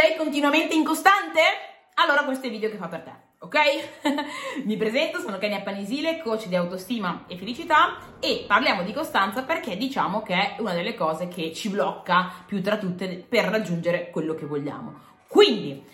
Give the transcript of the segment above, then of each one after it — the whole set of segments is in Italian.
Sei continuamente incostante? Allora questo è il video che fa per te, ok? Mi presento, sono Kenia Panisile, coach di autostima e felicità e parliamo di costanza perché diciamo che è una delle cose che ci blocca più tra tutte per raggiungere quello che vogliamo. Quindi,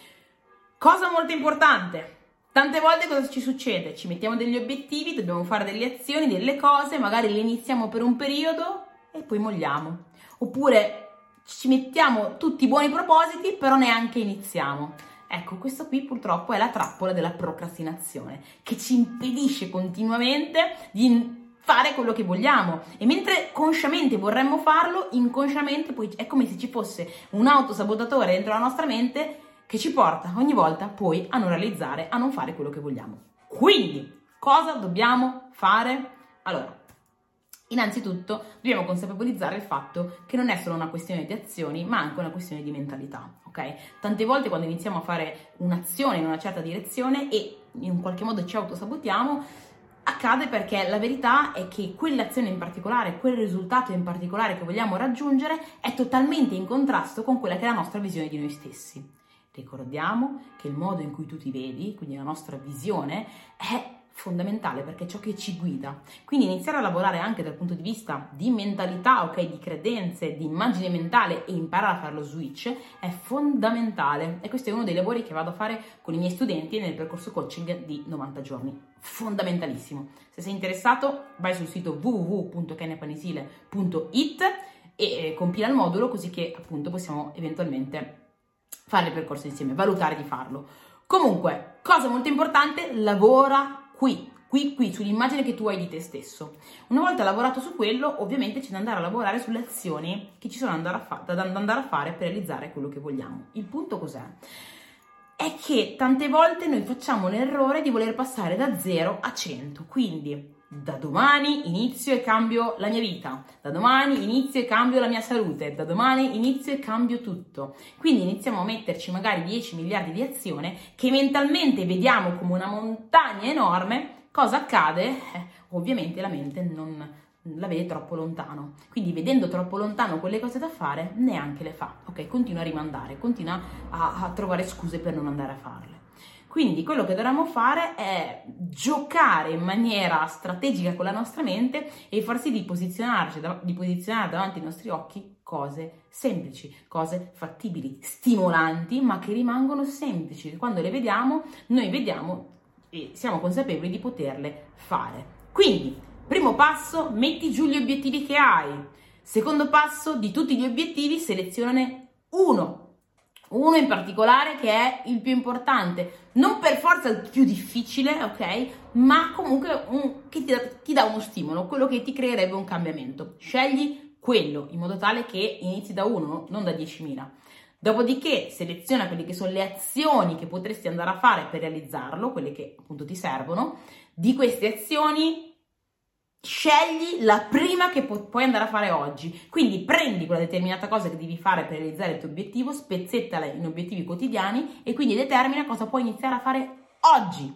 cosa molto importante, Tante volte cosa ci succede? Ci mettiamo degli obiettivi, dobbiamo fare delle azioni, delle cose, magari le iniziamo per un periodo e poi molliamo. Oppure ci mettiamo tutti i buoni propositi, però neanche iniziamo. Ecco, questo qui purtroppo è la trappola della procrastinazione, che ci impedisce continuamente di fare quello che vogliamo e mentre consciamente vorremmo farlo, inconsciamente poi è come se ci fosse un autosabotatore dentro la nostra mente che ci porta ogni volta poi a non realizzare, a non fare quello che vogliamo. Quindi, cosa dobbiamo fare? Allora, Innanzitutto dobbiamo consapevolizzare il fatto che non è solo una questione di azioni, ma anche una questione di mentalità, ok? Tante volte quando iniziamo a fare un'azione in una certa direzione e in qualche modo ci autosabotiamo, accade perché la verità è che quell'azione in particolare, quel risultato in particolare che vogliamo raggiungere è totalmente in contrasto con quella che è la nostra visione di noi stessi. Ricordiamo che il modo in cui tu ti vedi, quindi la nostra visione, è fondamentale perché è ciò che ci guida. Quindi iniziare a lavorare anche dal punto di vista di mentalità, ok, di credenze, di immagine mentale e imparare a fare lo switch è fondamentale. E questo è uno dei lavori che vado a fare con i miei studenti nel percorso coaching di 90 giorni. Fondamentalissimo. Se sei interessato, vai sul sito www.kenepanisile.it e compila il modulo così che appunto possiamo eventualmente fare il percorso insieme, valutare di farlo. Comunque, cosa molto importante, lavora qui, qui, qui, sull'immagine che tu hai di te stesso. Una volta lavorato su quello, ovviamente c'è da andare a lavorare sulle azioni che ci sono da andare a, fa- da andare a fare per realizzare quello che vogliamo. Il punto cos'è? È che tante volte noi facciamo l'errore di voler passare da 0 a 100, quindi da domani inizio e cambio la mia vita, da domani inizio e cambio la mia salute, da domani inizio e cambio tutto. Quindi iniziamo a metterci magari 10 miliardi di azione che mentalmente vediamo come una montagna enorme. Cosa accade? Eh, ovviamente la mente non la vede troppo lontano. Quindi vedendo troppo lontano quelle cose da fare, neanche le fa. Ok, continua a rimandare, continua a, a trovare scuse per non andare a farle. Quindi quello che dovremmo fare è giocare in maniera strategica con la nostra mente e far sì di posizionarci, di posizionare davanti ai nostri occhi cose semplici, cose fattibili, stimolanti, ma che rimangono semplici. Quando le vediamo, noi vediamo e siamo consapevoli di poterle fare. Quindi, primo passo, metti giù gli obiettivi che hai. Secondo passo, di tutti gli obiettivi, selezionane uno uno in particolare che è il più importante, non per forza il più difficile, ok? Ma comunque un, che ti ti dà uno stimolo, quello che ti creerebbe un cambiamento. Scegli quello in modo tale che inizi da uno, non da 10.000. Dopodiché seleziona quelle che sono le azioni che potresti andare a fare per realizzarlo, quelle che appunto ti servono. Di queste azioni Scegli la prima che pu- puoi andare a fare oggi. Quindi prendi quella determinata cosa che devi fare per realizzare il tuo obiettivo, spezzettala in obiettivi quotidiani e quindi determina cosa puoi iniziare a fare oggi.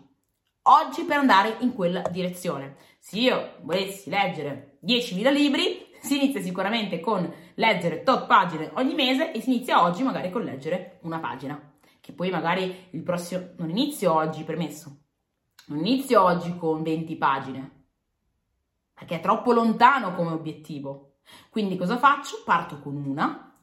Oggi per andare in quella direzione. Se io volessi leggere 10.000 libri, si inizia sicuramente con leggere tot pagine ogni mese e si inizia oggi magari con leggere una pagina. Che poi magari il prossimo... Non inizio oggi, permesso. Non inizio oggi con 20 pagine perché è troppo lontano come obiettivo. Quindi cosa faccio? Parto con una,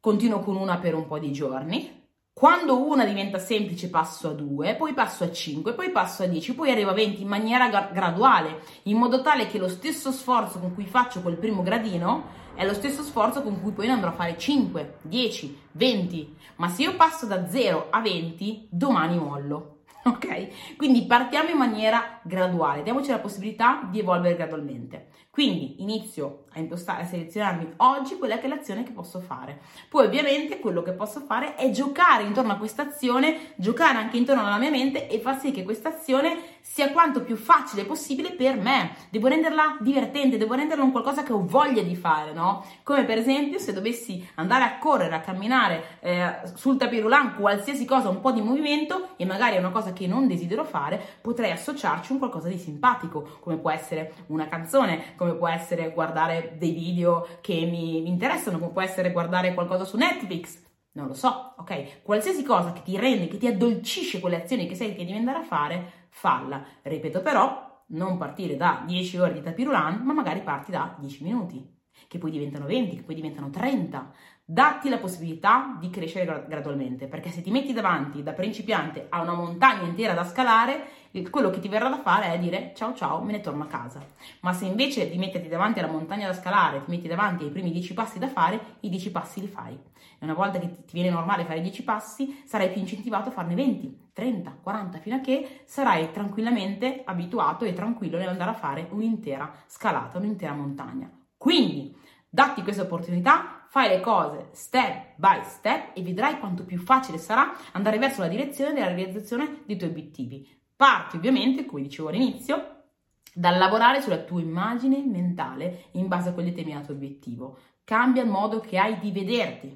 continuo con una per un po' di giorni. Quando una diventa semplice passo a due, poi passo a 5, poi passo a 10, poi arrivo a 20 in maniera graduale, in modo tale che lo stesso sforzo con cui faccio quel primo gradino è lo stesso sforzo con cui poi ne andrò a fare 5, 10, 20. Ma se io passo da 0 a 20, domani mollo. ok? Quindi partiamo in maniera graduale, diamoci la possibilità di evolvere gradualmente. Quindi inizio a impostare, a selezionarmi oggi quella che è l'azione che posso fare. Poi ovviamente quello che posso fare è giocare intorno a questa azione, giocare anche intorno alla mia mente e far sì che questa azione sia quanto più facile possibile per me. Devo renderla divertente, devo renderla un qualcosa che ho voglia di fare, no? Come per esempio se dovessi andare a correre, a camminare eh, sul tapirulan, qualsiasi cosa, un po' di movimento e magari è una cosa che non desidero fare, potrei associarci un qualcosa di simpatico, come può essere una canzone, come può essere guardare dei video che mi interessano, come può essere guardare qualcosa su Netflix, Non lo so, ok? Qualsiasi cosa che ti rende, che ti addolcisce quelle azioni che sai che devi andare a fare, falla. Ripeto però, non partire da 10 ore di tapirulan, ma magari parti da 10 minuti, che poi diventano 20, che poi diventano 30. Datti la possibilità di crescere gradualmente, perché se ti metti davanti da principiante a una montagna intera da scalare, quello che ti verrà da fare è dire ciao ciao, me ne torno a casa. Ma se invece di metterti davanti alla montagna da scalare, ti metti davanti ai primi 10 passi da fare, i 10 passi li fai. E una volta che ti viene normale fare 10 passi, sarai più incentivato a farne 20, 30, 40, fino a che sarai tranquillamente abituato e tranquillo nell'andare a fare un'intera scalata, un'intera montagna. Quindi, datti questa opportunità, fai le cose step by step e vedrai quanto più facile sarà andare verso la direzione della realizzazione dei tuoi obiettivi. Parti ovviamente, come dicevo all'inizio, dal lavorare sulla tua immagine mentale in base a quel determinato obiettivo. Cambia il modo che hai di vederti,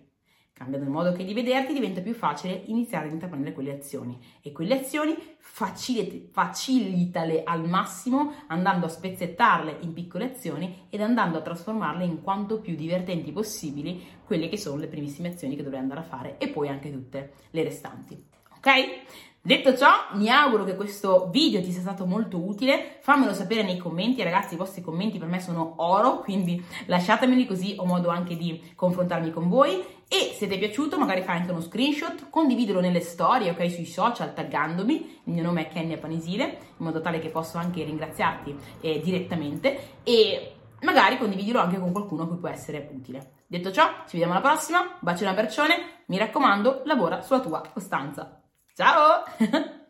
Cambiando il modo che di vederti diventa più facile iniziare ad intraprendere quelle azioni e quelle azioni facilitale al massimo andando a spezzettarle in piccole azioni ed andando a trasformarle in quanto più divertenti possibili quelle che sono le primissime azioni che dovrai andare a fare e poi anche tutte le restanti. Ok? Detto ciò, mi auguro che questo video ti sia stato molto utile, fammelo sapere nei commenti, ragazzi, i vostri commenti per me sono oro, quindi lasciatemeli così ho modo anche di confrontarmi con voi e se ti è piaciuto magari fai anche uno screenshot, condividilo nelle storie, ok, sui social taggandomi, il mio nome è Kenya Panisile, in modo tale che posso anche ringraziarti eh, direttamente e magari condividilo anche con qualcuno a cui può essere utile. Detto ciò, ci vediamo alla prossima, bacio e un abbraccione, mi raccomando, lavora sulla tua costanza. Ciao!